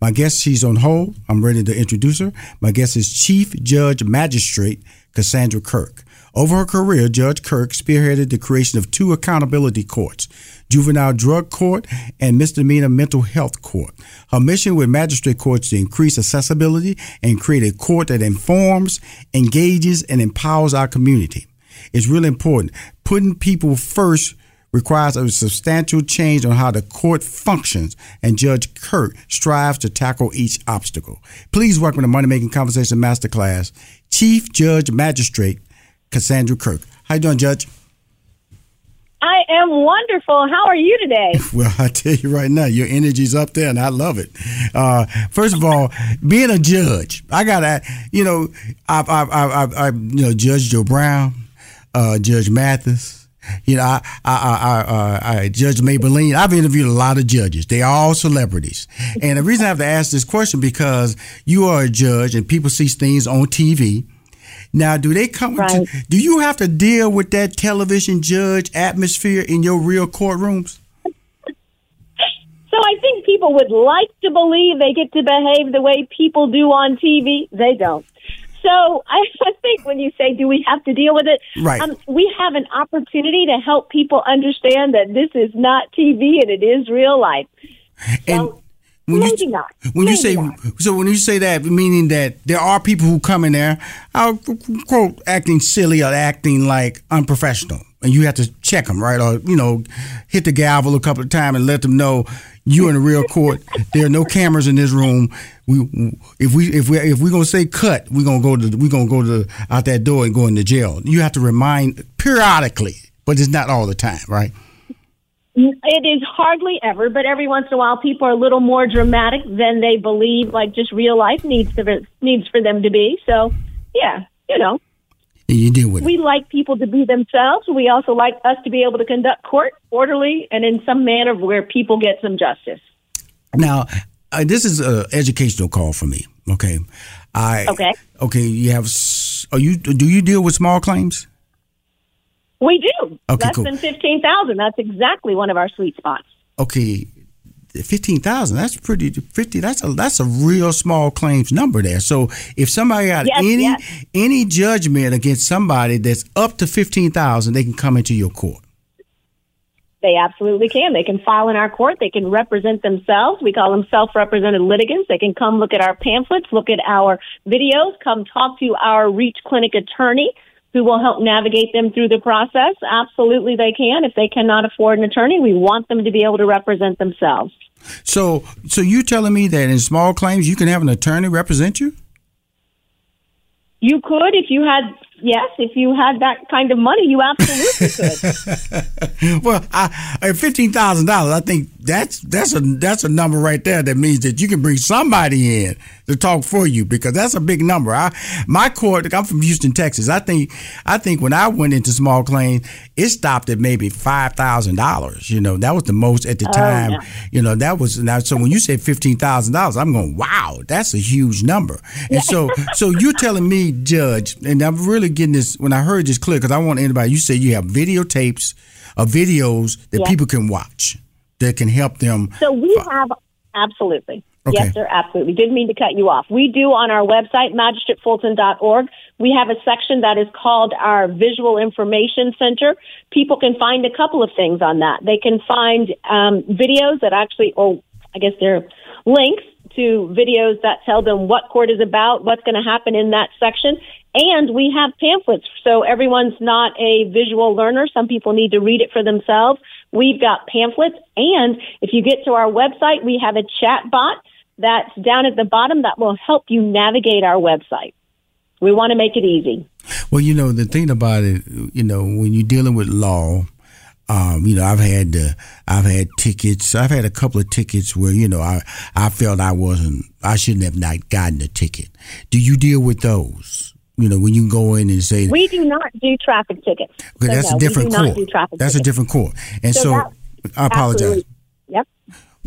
My guest, she's on hold. I'm ready to introduce her. My guest is Chief Judge Magistrate Cassandra Kirk. Over her career, Judge Kirk spearheaded the creation of two accountability courts, Juvenile Drug Court and Misdemeanor Mental Health Court. Her mission with magistrate courts to increase accessibility and create a court that informs, engages, and empowers our community. It's really important. Putting people first requires a substantial change on how the court functions, and Judge Kirk strives to tackle each obstacle. Please welcome to Money Making Conversation Masterclass, Chief Judge Magistrate Cassandra Kirk. How you doing, Judge? I am wonderful. How are you today? Well, I tell you right now, your energy's up there, and I love it. Uh, first of all, being a judge, I gotta, you know, I've, I've, I've, I've you know, Judge Joe Brown, uh, Judge Mathis, you know, I, I, I, I, uh, I Judge Mablean. I've interviewed a lot of judges. They are all celebrities. And the reason I have to ask this question because you are a judge and people see things on TV. Now, do they come? Right. To, do you have to deal with that television judge atmosphere in your real courtrooms? So I think people would like to believe they get to behave the way people do on TV. They don't. So I, I think when you say, do we have to deal with it? Right. Um, we have an opportunity to help people understand that this is not TV and it is real life. And So, when maybe you, not. When you say not. so, when you say that, meaning that there are people who come in there, I'll quote acting silly or acting like unprofessional, and you have to check them, right? Or you know, hit the gavel a couple of times and let them know you're in a real court. there are no cameras in this room. We if we if we if we're gonna say cut, we're gonna go to we're gonna go to out that door and go into jail. You have to remind periodically, but it's not all the time, right? It is hardly ever, but every once in a while, people are a little more dramatic than they believe, like just real life needs to needs for them to be. So, yeah, you know, you deal with it. we like people to be themselves. We also like us to be able to conduct court orderly and in some manner where people get some justice. Now, uh, this is an educational call for me. Okay, I Okay. Okay, you have. Are you? Do you deal with small claims? We do Okay, less cool. than fifteen thousand. That's exactly one of our sweet spots. Okay, fifteen thousand. That's pretty. Fifty. That's a that's a real small claims number there. So if somebody got Yes, any yes. any judgment against somebody that's up to fifteen thousand, they can come into your court. They absolutely can. They can file in our court. They can represent themselves. We call them self-represented litigants. They can come look at our pamphlets, look at our videos, come talk to our Reach Clinic attorney who will help navigate them through the process. Absolutely they can. If they cannot afford an attorney, we want them to be able to represent themselves. So so you telling me that in small claims you can have an attorney represent you? You could if you had yes, if you had that kind of money, you absolutely could. well, I, at fifteen thousand dollars, I think that's that's a that's a number right there. That means that you can bring somebody in to talk for you because that's a big number. I my court, I'm from Houston, Texas. I think I think when I went into small claims, it stopped at maybe five thousand dollars. You know, that was the most at the oh, time. yeah. You know, that was now. So when you say fifteen thousand dollars, I'm going, wow, that's a huge number. And so so you're telling me, Judge, and I'm really getting this when I heard this clear because I want anybody. You say you have videotapes of videos that Yeah. people can watch. that can help them? So we have absolutely. Okay. Yes, sir, absolutely. Didn't mean to cut you off. We do on our website, magistratefulton.org, we have a section that is called our Visual Information Center. People can find a couple of things on that. They can find um, videos that actually, or I guess they're links to videos that tell them what court is about, what's going to happen in that section. And we have pamphlets, so everyone's not a visual learner. Some people need to read it for themselves. We've got pamphlets, and if you get to our website, we have a chat bot that's down at the bottom that will help you navigate our website. We want to make it easy. Well, you know, the thing about it, you know, when you're dealing with law, um, you know, I've had uh, I've had tickets. I've had a couple of tickets where you know I I felt I wasn't I shouldn't have not gotten a ticket. Do you deal with those? You know, when you go in and say We do not do traffic tickets. okay, So, that's no, a different court. That's a different court. And So so, that- I apologize. Absolutely. Yep.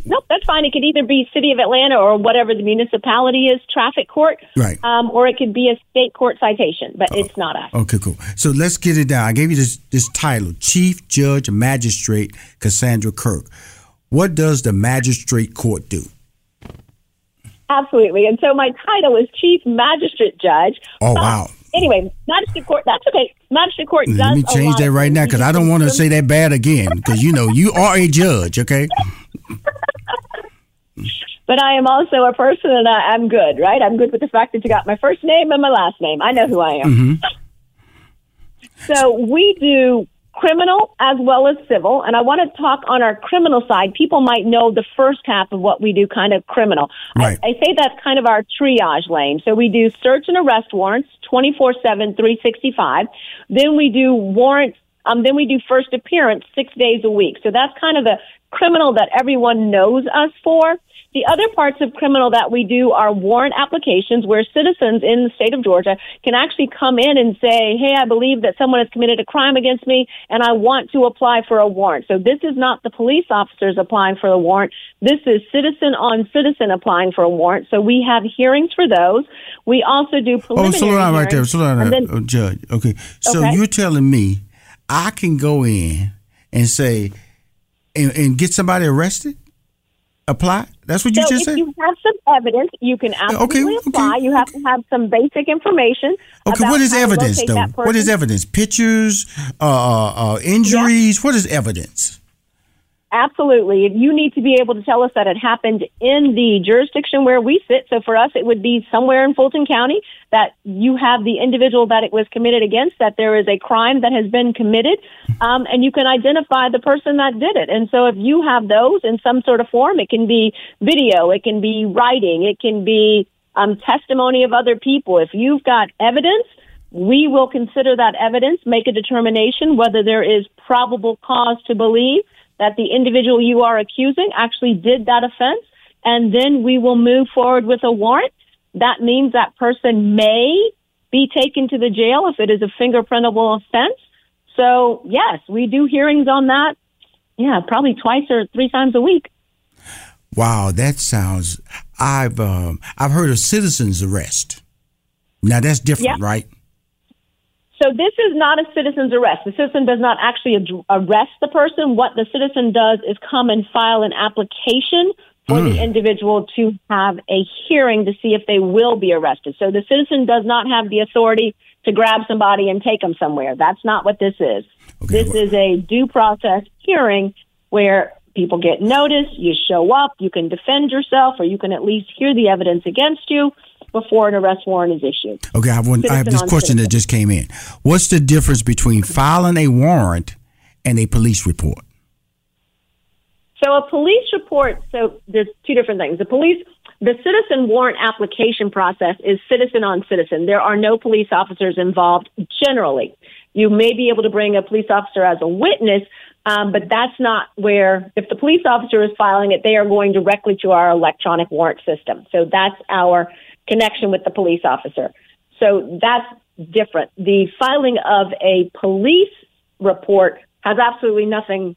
Nope, that's fine. It could either be City of Atlanta or whatever the municipality is, traffic court, Right. um, or it could be a state court citation, but it's not us. Okay, cool. So let's get it down. I gave you this this title, Chief Judge Magistrate Cassandra Kirk. What does the magistrate court do? Absolutely. And so my title is Chief Magistrate Judge. Oh, But wow. Anyway, magistrate court. That's okay. Magistrate court does. Let me change that right now because I don't want to say that bad again. Because you know you are a judge, okay? But I am also a person, and I, I'm good, right? I'm good with the fact that you got my first name and my last name. I know who I am. So we do criminal as well as civil, and I want to talk on our criminal side. People might know the first half of what we do, kind of criminal. Right. I, I say that's kind of our triage lane. So we do search and arrest warrants, 24/7, 365. Then we do warrants. Um, then we do first appearance six days a week. So that's kind of the criminal that everyone knows us for. The other parts of criminal that we do are warrant applications where citizens in the state of Georgia can actually come in and say, Hey, I believe that someone has committed a crime against me and I want to apply for a warrant. So this is not the police officers applying for a warrant. This is citizen on citizen applying for a warrant. So we have hearings for those. We also do Oh, preliminary slow down right there. Slow down, then- uh, Judge. Okay. So Okay. you're telling me I can go in and say and, and get somebody arrested? Apply? That's what you So just if said? you have some evidence, you can absolutely okay, apply. You have to have some basic information. Okay, what is evidence though? What is evidence? Pictures, uh, uh, uh, injuries. What is evidence? Absolutely. You need to be able to tell us that it happened in the jurisdiction where we sit. So for us, it would be somewhere in Fulton County that you have the individual that it was committed against, that there is a crime that has been committed, um, and you can identify the person that did it. And so if you have those in some sort of form, it can be video, it can be writing, it can be um, testimony of other people. If you've got evidence, we will consider that evidence, make a determination whether there is probable cause to believe that the individual you are accusing actually did that offense, and then we will move forward with a warrant. That means that person may be taken to the jail if it is a fingerprintable offense. So, yes, we do hearings on that. Yeah, probably twice or three times a week. Wow, that sounds. I've um, I've heard of citizens arrest. Now that's different, Yeah. right? So this is not a citizen's arrest. The citizen does not actually ad- arrest the person. What the citizen does is come and file an application for the hmm. individual to have a hearing to see if they will be arrested. So the citizen does not have the authority to grab somebody and take them somewhere. That's not what this is. Okay, this well- is a due process hearing where people get notice, you show up, you can defend yourself, or you can at least hear the evidence against you before an arrest warrant is issued. Okay, I have one. I have this on question that just came in. What's the difference between filing a warrant and a police report? So a police report, so there's two different things. The police, the citizen warrant application process is citizen on citizen. There are no police officers involved generally. You may be able to bring a police officer as a witness, um, but that's not where, if the police officer is filing it, they are going directly to our electronic warrant system. So that's our connection with the police officer. So that's different. The filing of a police report has absolutely nothing,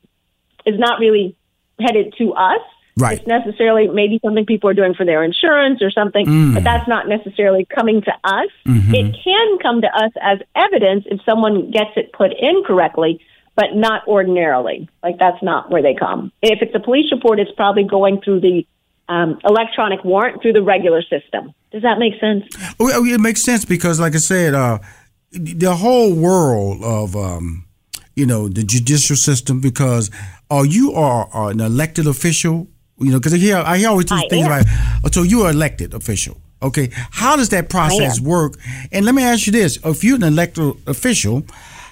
is not really headed to us. Right. It's necessarily maybe something people are doing for their insurance or something, Mm. but that's not necessarily coming to us. Mm-hmm. It can come to us as evidence if someone gets it put in correctly, but not ordinarily. Like that's not where they come. If it's a police report, it's probably going through the um, electronic warrant through the regular system. Does that make sense? Oh, oh it makes sense because, like I said, uh, the whole world of um, you know the judicial system. Because uh, you are, are an elected official, you know, because I hear I hear always these I things am. like, oh, so you are elected official. Okay, how does that process work? And let me ask you this: If you're an elected official,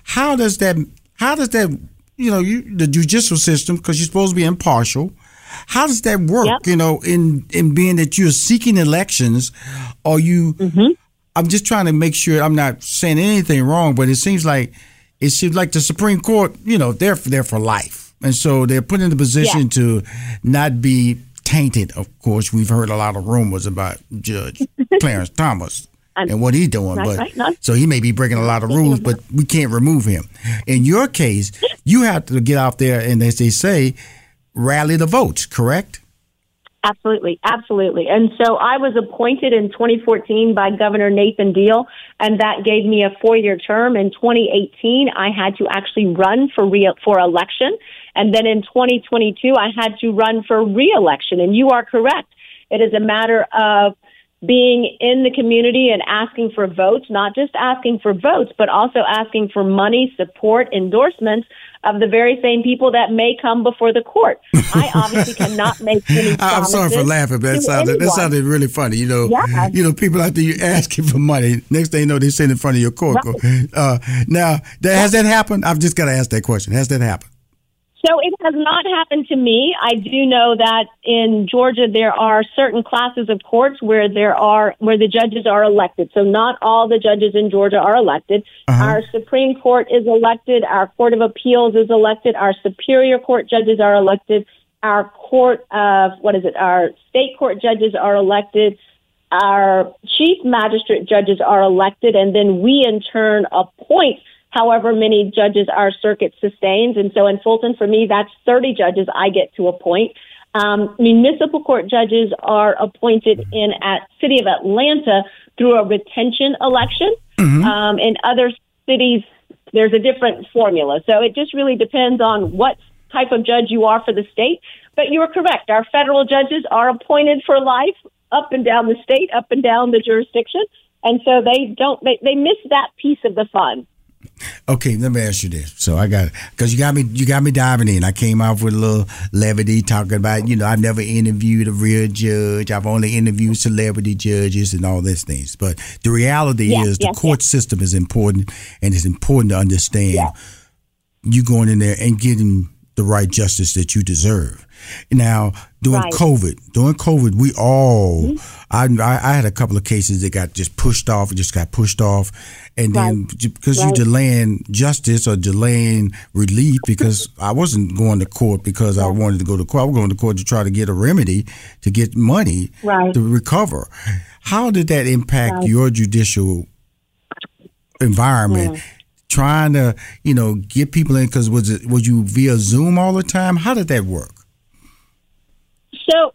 how does that? How does that? You know, you, the judicial system, because you're supposed to be impartial. How does that work? Yep. You know, in in being that you're seeking elections, are you? Mm-hmm. I'm just trying to make sure I'm not saying anything wrong, but it seems like it seems like the Supreme Court, you know, they're there for life, and so they're put in the position Yeah. to not be tainted. Of course, we've heard a lot of rumors about Judge Clarence Thomas And- what he's doing, Right, but right, so he may be breaking a lot of rules, but we can't remove him. In your case, you have to get out there and, as they say, rally the votes. Correct? Absolutely, absolutely. And so I was appointed in 2014 by Governor Nathan Deal, and that gave me a four-year term. In 2018, I had to actually run for re- for election, and then in 2022, I had to run for re-election. And you are correct; it is a matter of being in the community and asking for votes, not just asking for votes, but also asking for money, support, endorsements of the very same people that may come before the court. I obviously cannot make any I'm sorry for laughing, but that sounded that sounded really funny. You know, Yeah. you know, people out there you asking for money. Next thing you know, they sit in front of your court. Uh, now, that, has that happened? I've just got to ask that question. Has that happened? So it has not happened to me. I do know that in Georgia there are certain classes of courts where there are where the judges are elected. So not all the judges in Georgia are elected. Uh-huh. Our Supreme Court is elected, our Court of Appeals is elected, our Superior Court judges are elected, our court of what is it? Our state court judges are elected. Our chief magistrate judges are elected, and then we in turn appoint however many judges our circuit sustains. And so in Fulton, for me, that's 30 judges I get to appoint. Um, municipal court judges are appointed in at City of Atlanta through a retention election. Um, in other cities, there's a different formula. So it just really depends on what type of judge you are for the state. But you are correct. Our federal judges are appointed for life up and down the state, up and down the jurisdiction. And so they don't, they, they miss that piece of the fun. Okay, let me ask you this. So I got because you got me, you got me diving in. I came off with a little levity talking about, you know, I've never interviewed a real judge. I've only interviewed celebrity judges and all these things. But the reality Yes, is, the court system is important, and it's important to understand you going in there and getting the right justice that you deserve. Now, during Right. COVID, during COVID, we all, hmm? I, I I had a couple of cases that got just pushed off, just got pushed off, and then j- because Right. you delaying justice or delaying relief, because I wasn't going to court because I wanted to go to court. I was going to court to try to get a remedy to get money Right. to recover. How did that impact your judicial environment? Trying to, you know, get people in because was it was you via Zoom all the time? How did that work? So,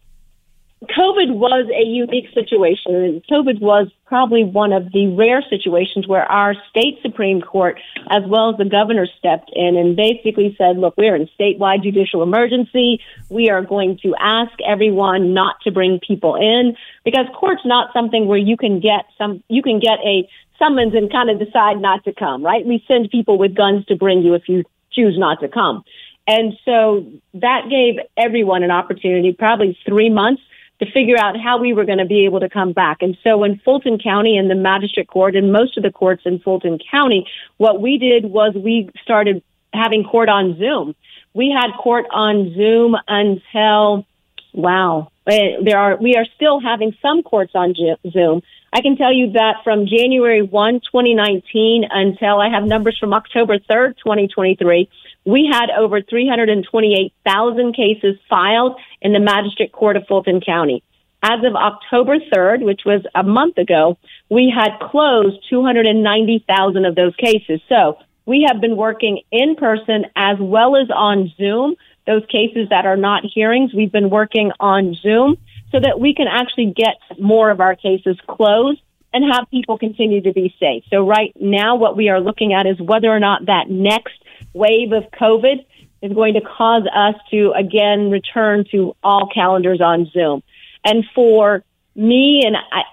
COVID was a unique situation. COVID was probably one of the rare situations where our state Supreme Court, as well as the governor, stepped in and basically said, look, we're in statewide judicial emergency. We are going to ask everyone not to bring people in because court's not something where you can get some, you can get a summons and kind of decide not to come, right? We send people with guns to bring you if you choose not to come. And so that gave everyone an opportunity, probably three months, to figure out how we were going to be able to come back. And so in Fulton County and the magistrate court and most of the courts in Fulton County, what we did was we started having court on Zoom. We had court on Zoom until, wow, there are, we are still having some courts on Zoom. I can tell you that from January 1, 2019 until I have numbers from October 3rd, 2023, we had over 328,000 cases filed in the magistrate court of Fulton County. As of October 3rd, which was a month ago, we had closed 290,000 of those cases. So we have been working in person as well as on Zoom. Those cases that are not hearings, we've been working on Zoom so that we can actually get more of our cases closed and have people continue to be safe. So right now, what we are looking at is whether or not that next wave of COVID is going to cause us to again return to all calendars on Zoom. And for me, and I,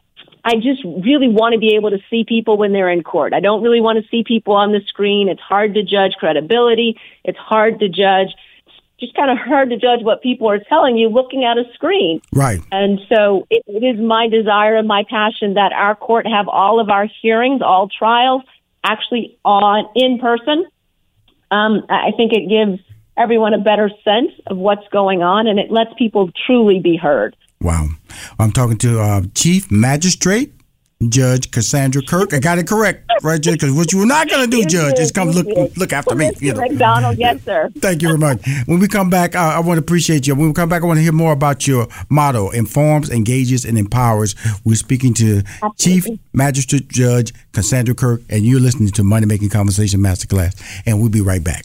I just really want to be able to see people when they're in court. I don't really want to see people on the screen. It's hard to judge credibility. It's hard to judge. It's just kind of hard to judge what people are telling you looking at a screen. Right. And so it, it is my desire and my passion that our court have all of our hearings, all trials, actually on in person. Um, I think it gives everyone a better sense of what's going on, and it lets people truly be heard. Wow. I'm talking to uh, Chief Magistrate Judge Cassandra Kirk. I got it correct, right, Judge? Because what you were not going to do, Judge, is come look look after me. You know. McDonald, yes, sir. Thank you very much. When we come back, I, I want to appreciate you. When we come back, I want to hear more about your motto: informs, engages, and empowers. We're speaking to Absolutely. Chief Magistrate Judge Cassandra Kirk, and you're listening to Money Making Conversation Masterclass. And we'll be right back.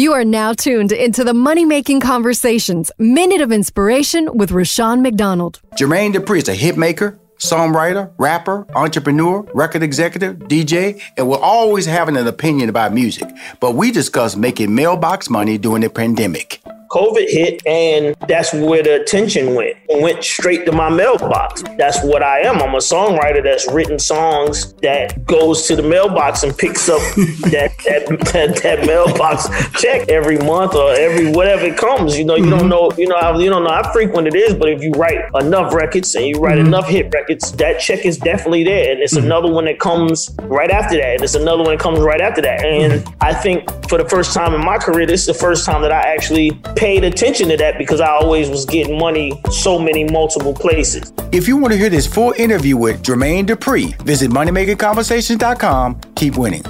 You are now tuned into the Money Making Conversations Minute of Inspiration with Rushion McDonald. Jermaine Dupri is a hit maker, songwriter, rapper, entrepreneur, record executive, DJ, and we're always having an opinion about music. But we discuss making mailbox money during the pandemic. COVID hit, and that's where the attention went. It went straight to my mailbox. That's what I am. I'm a songwriter that's written songs that goes to the mailbox and picks up that, that, that, that mailbox check every month or every whatever it comes. You know, you mm-hmm. don't know. You know, how, you don't know how frequent it is, but if you write enough records and you write mm-hmm. enough hit records, that check is definitely there, and it's mm-hmm. another one that comes right after that, and it's another one that comes right after that. And I think for the first time in my career, this is the first time that I actually paid attention to that because I always was getting money so many multiple places. If you want to hear this full interview with Jermaine Dupri, visit moneymakerconversations.com. Keep winning.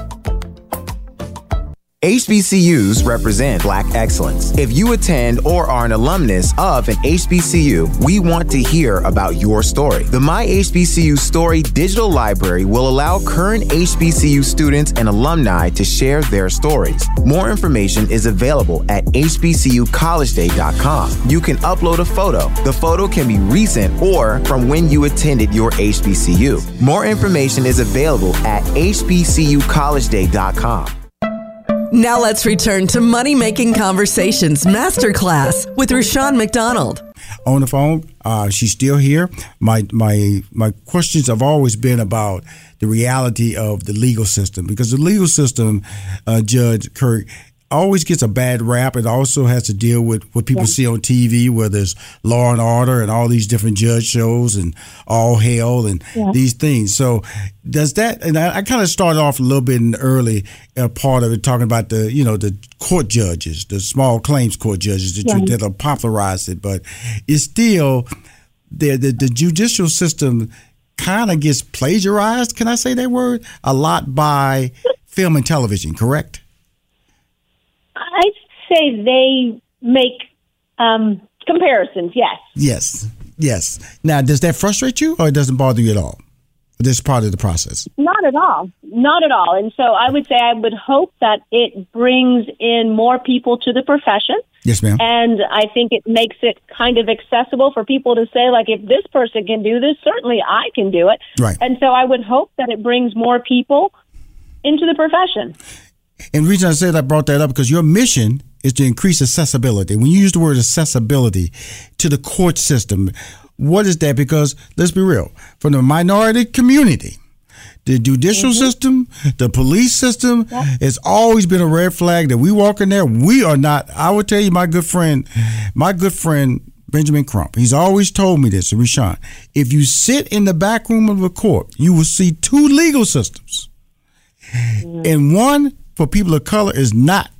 HBCUs represent Black excellence. If you attend or are an alumnus of an HBCU, we want to hear about your story. The My HBCU Story digital library will allow current HBCU students and alumni to share their stories. More information is available at hbcucollegeday.com. You can upload a photo. The photo can be recent or from when you attended your HBCU. More information is available at hbcucollegeday.com. Now let's return to Money Making Conversations Masterclass with Rushion McDonald. On the phone, uh, she's still here. My my my questions have always been about the reality of the legal system because the legal system, uh, Judge Kirk, always gets a bad rap. It also has to deal with what people yeah. see on TV, where there's Law and Order and all these different judge shows and All Hell and yeah. these things. So does that? And I, I kind of started off a little bit in the early uh, part of it, talking about the you know the court judges, the small claims court judges that, yeah. you, that have popularized it, but it's still the the, the judicial system kind of gets plagiarized. Can I say that word a lot by film and television? Correct. I'd say they make um, comparisons. Yes. Yes. Yes. Now, does that frustrate you, or it doesn't bother you at all? This part of the process. Not at all. Not at all. And so I would say I would hope that it brings in more people to the profession. Yes, ma'am. And I think it makes it kind of accessible for people to say, like, if this person can do this, certainly I can do it. Right. And so I would hope that it brings more people into the profession. And the reason I said I brought that up because your mission is to increase accessibility. When you use the word accessibility to the court system, what is that? Because let's be real, from the minority community, the judicial mm-hmm. system, the police system, yeah. it's always been a red flag that we walk in there. We are not. I will tell you, my good friend, my good friend Benjamin Crump. He's always told me this, Rushion. If you sit in the back room of a court, you will see two legal systems. Mm-hmm. And one for people of color is not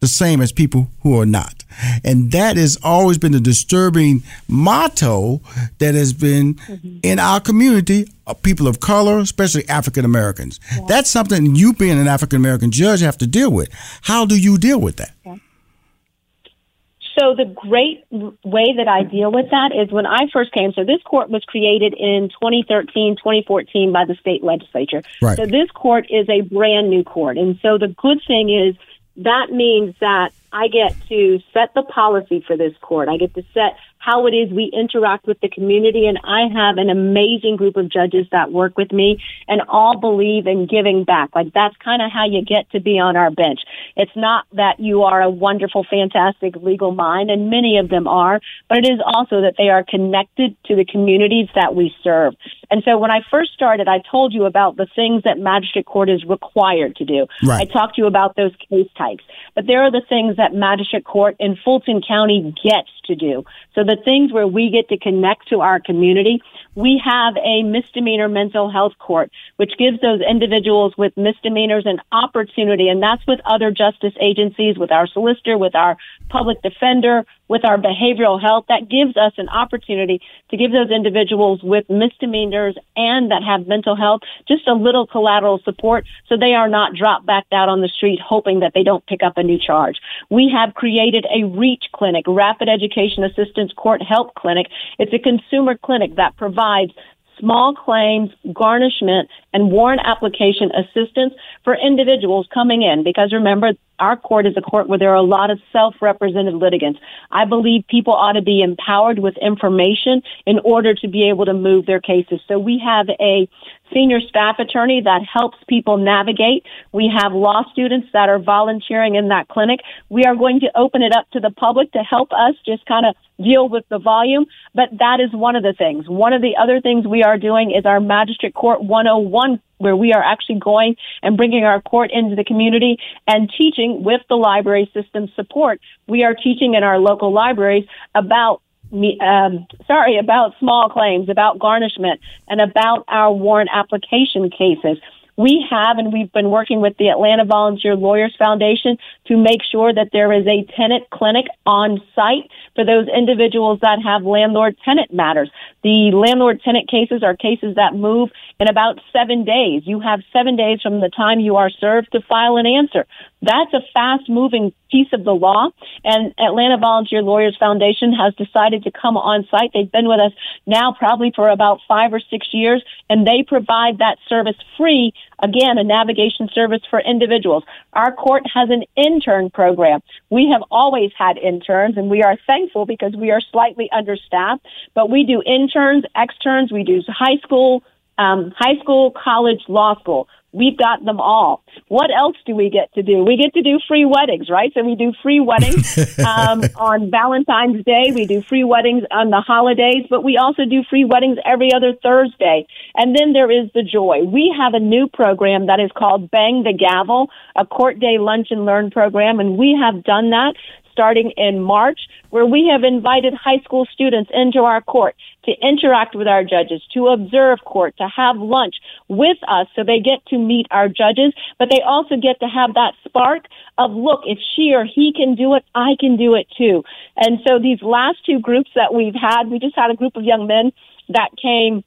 the same as people who are not. And that has always been a disturbing motto that has been mm-hmm. in our community, of people of color, especially African Americans. Yeah. That's something you, being an African American judge, have to deal with. How do you deal with that? Yeah. So the great way that I deal with that is when I first came. So this court was created in 2013, 2014 by the state legislature. Right. So this court is a brand new court. And so the good thing is that means that I get to set the policy for this court. I get to set how it is we interact with the community. And I have an amazing group of judges that work with me and all believe in giving back. Like that's kind of how you get to be on our bench. It's not that you are a wonderful, fantastic legal mind, and many of them are, but it is also that they are connected to the communities that we serve. And so when I first started, I told you about the things that magistrate court is required to do. Right. I talked to you about those case types, but there are the things that magistrate court in Fulton County gets to do. So the things where we get to connect to our community, we have a misdemeanor mental health court, which gives those individuals with misdemeanors an opportunity. And that's with other justice agencies, with our solicitor, with our public defender, with our behavioral health. That gives us an opportunity to give those individuals with misdemeanors and that have mental health just a little collateral support so they are not dropped back out on the street hoping that they don't pick up a new charge. We have created a REACH clinic, Rapid Education Assistance Court Help Clinic. It's a consumer clinic that provides small claims, garnishment, and warrant application assistance for individuals coming in. Because remember, our court is a court where there are a lot of self-represented litigants. I believe people ought to be empowered with information in order to be able to move their cases. So we have a senior staff attorney that helps people navigate. We have law students that are volunteering in that clinic. We are going to open it up to the public to help us just kind of deal with the volume, but that is one of the things. One of the other things we are doing is our Magistrate Court 101 where we are actually going and bringing our court into the community and teaching with the library system support. We are teaching in our local libraries about um, sorry, about small claims, about garnishment, and about our warrant application cases. We have, and we've been working with the Atlanta Volunteer Lawyers Foundation to make sure that there is a tenant clinic on site for those individuals that have landlord tenant matters. The landlord tenant cases are cases that move in about seven days. You have seven days from the time you are served to file an answer. That's a fast moving piece of the law. And Atlanta Volunteer Lawyers Foundation has decided to come on site. They've been with us now probably for about five or six years, and they provide that service free. Again, a navigation service for individuals. Our court has an intern program. We have always had interns, and we are thankful because we are slightly understaffed, but we do interns, externs, we do high school, um, high school, college, law school. We've got them all. What else do we get to do? We get to do free weddings, right? So we do free weddings um, on Valentine's Day. We do free weddings on the holidays, but we also do free weddings every other Thursday. And then there is the joy. We have a new program that is called Bang the Gavel, a court day lunch and learn program, and we have done that starting in March, where we have invited high school students into our court to interact with our judges, to observe court, to have lunch with us so they get to meet our judges, but they also get to have that spark of, look, if she or he can do it, I can do it too. And so these last two groups that we've had, we just had a group of young men that came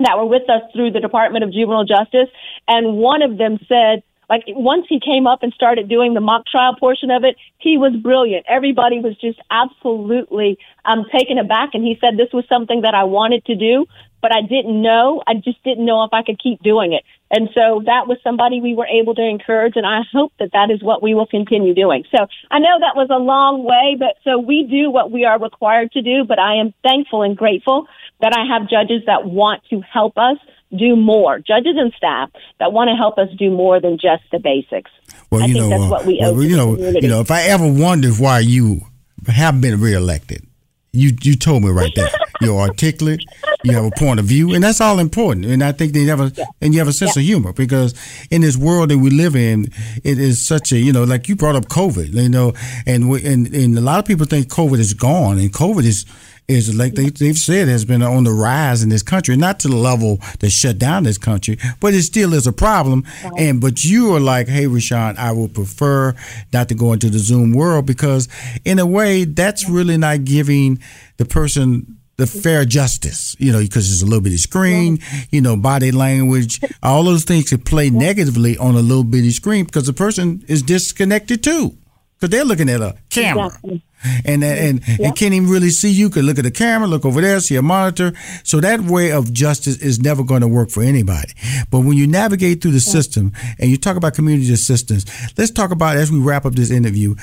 that were with us through the Department of Juvenile Justice, and one of them said, like once he came up and started doing the mock trial portion of it, he was brilliant. Everybody was just absolutely um, taken aback, and he said this was something that I wanted to do, but I didn't know. I just didn't know if I could keep doing it. And so that was somebody we were able to encourage, and I hope that that is what we will continue doing. So I know that was a long way, but so we do what we are required to do, but I am thankful and grateful that I have judges that want to help us do more, judges and staff that want to help us do more than just the basics. Well, I you think know, that's uh, what we well, you know, community. you know, if I ever wondered why you have been reelected, you you told me right there. You're articulate. You have a point of view, and that's all important. And I think they have a and you have a sense of humor because in this world that we live in, it is such a you know like you brought up COVID, you know, and we, and and a lot of people think COVID is gone, and COVID is is like they, they've said has been on the rise in this country, not to the level that shut down this country, but it still is a problem. And but you are like, hey, Rushion, I would prefer not to go into the Zoom world because in a way that's really not giving the person the fair justice, you know, because it's a little bitty screen, you know, body language, all those things can play negatively on a little bitty screen because the person is disconnected too, because they're looking at a camera. Exactly. And uh, and, and can't even really see you. Could look at the camera, look over there, see a monitor. So that way of justice is never going to work for anybody. But when you navigate through the system and you talk about community assistance, let's talk about as we wrap up this interview.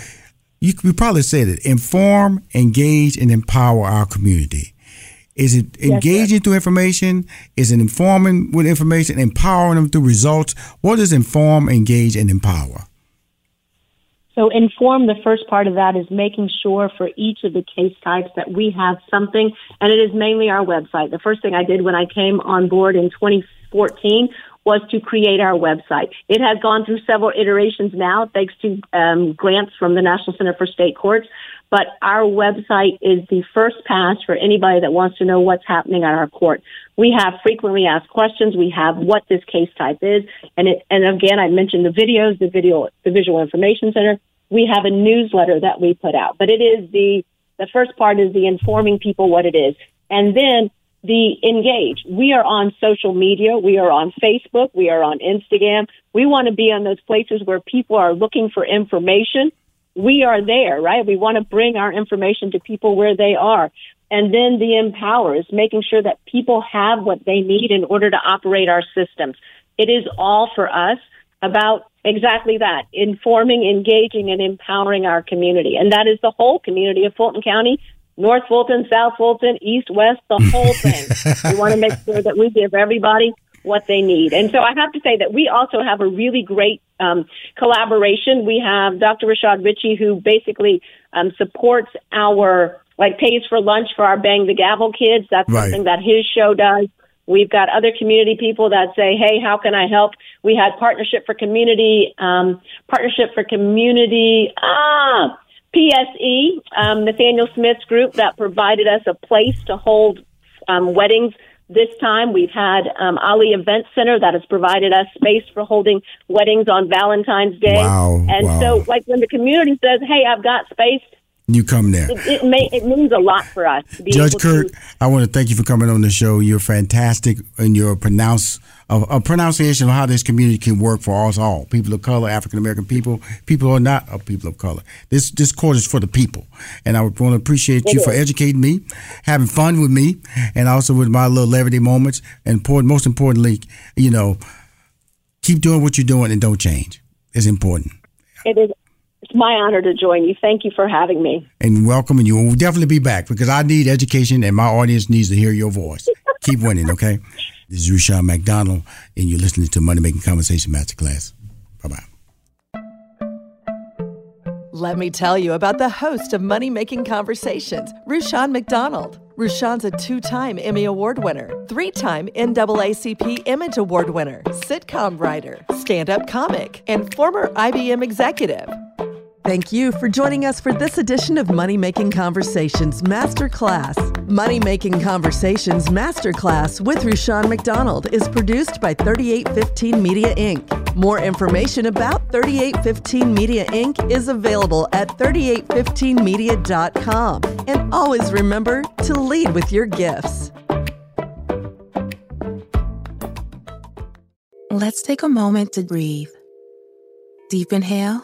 You, you probably said it: inform, engage, and empower our community. Is it engaging through information? Is it informing with information, empowering them through results? What does inform, engage, and empower? So inform, the first part of that is making sure for each of the case types that we have something, and it is mainly our website. The first thing I did when I came on board in 2014 was to create our website. It has gone through several iterations now, thanks to um, grants from the National Center for State Courts. But our website is the first pass for anybody that wants to know what's happening at our court. We have frequently asked questions. We have what this case type is, and it, and again, I mentioned the videos, the video, the Visual Information Center. We have a newsletter that we put out, but it is the the first part is the informing people what it is, and then the engage. We are on social media. We are on Facebook. We are on Instagram. We want to be on those places where people are looking for information. We are there, right? We want to bring our information to people where they are. And then the empower is making sure that people have what they need in order to operate our systems. It is all for us about exactly that, informing, engaging, and empowering our community. And that is the whole community of Fulton County, North Fulton, South Fulton, East, West, the whole thing. we want to make sure that we give everybody what they need. And so I have to say that we also have a really great um, collaboration. We have Dr. Rashad Richey, who basically um, supports our, like, pays for lunch for our Bang the Gavel kids. That's Right. something that his show does. We've got other community people that say, "Hey, how can I help?" We had partnership for community, um, partnership for community. Ah, PSE, um, Nathaniel Smith's group that provided us a place to hold um, weddings this time. We've had um, Ali Event Center that has provided us space for holding weddings on Valentine's Day. Wow, and wow. so, like when the community says, "Hey, I've got space," You come there. it, it, may, it means a lot for us. To be Judge Kirk, to, I want to thank you for coming on the show. You're fantastic in your pronounce a, a pronunciation of how this community can work for us all, people of color, African American people, people who are not of people of color. This this court is for the people, and I want to appreciate you It for educating me, having fun with me, and also with my little levity moments. And important, most importantly, you know, keep doing what you're doing and don't change. It's important. it is. It's my honor to join you. Thank you for having me. and welcome, and you will definitely be back because I need education and my audience needs to hear your voice. Keep winning, okay? This is Rushion McDonald, and you're listening to Money Making Conversation Masterclass. Bye bye. Let me tell you about the host of Money Making Conversations, Rushion McDonald. Rushion's a two time Emmy Award winner, three time NAACP Image Award winner, sitcom writer, stand up comic, and former IBM executive. Thank you for joining us for this edition of Money Making Conversations Masterclass. Money Making Conversations Masterclass with Rushion McDonald is produced by 3815 Media Inc. More information about 3815 Media Inc. is available at 3815media.com. And always remember to lead with your gifts. Let's take a moment to breathe. Deep inhale.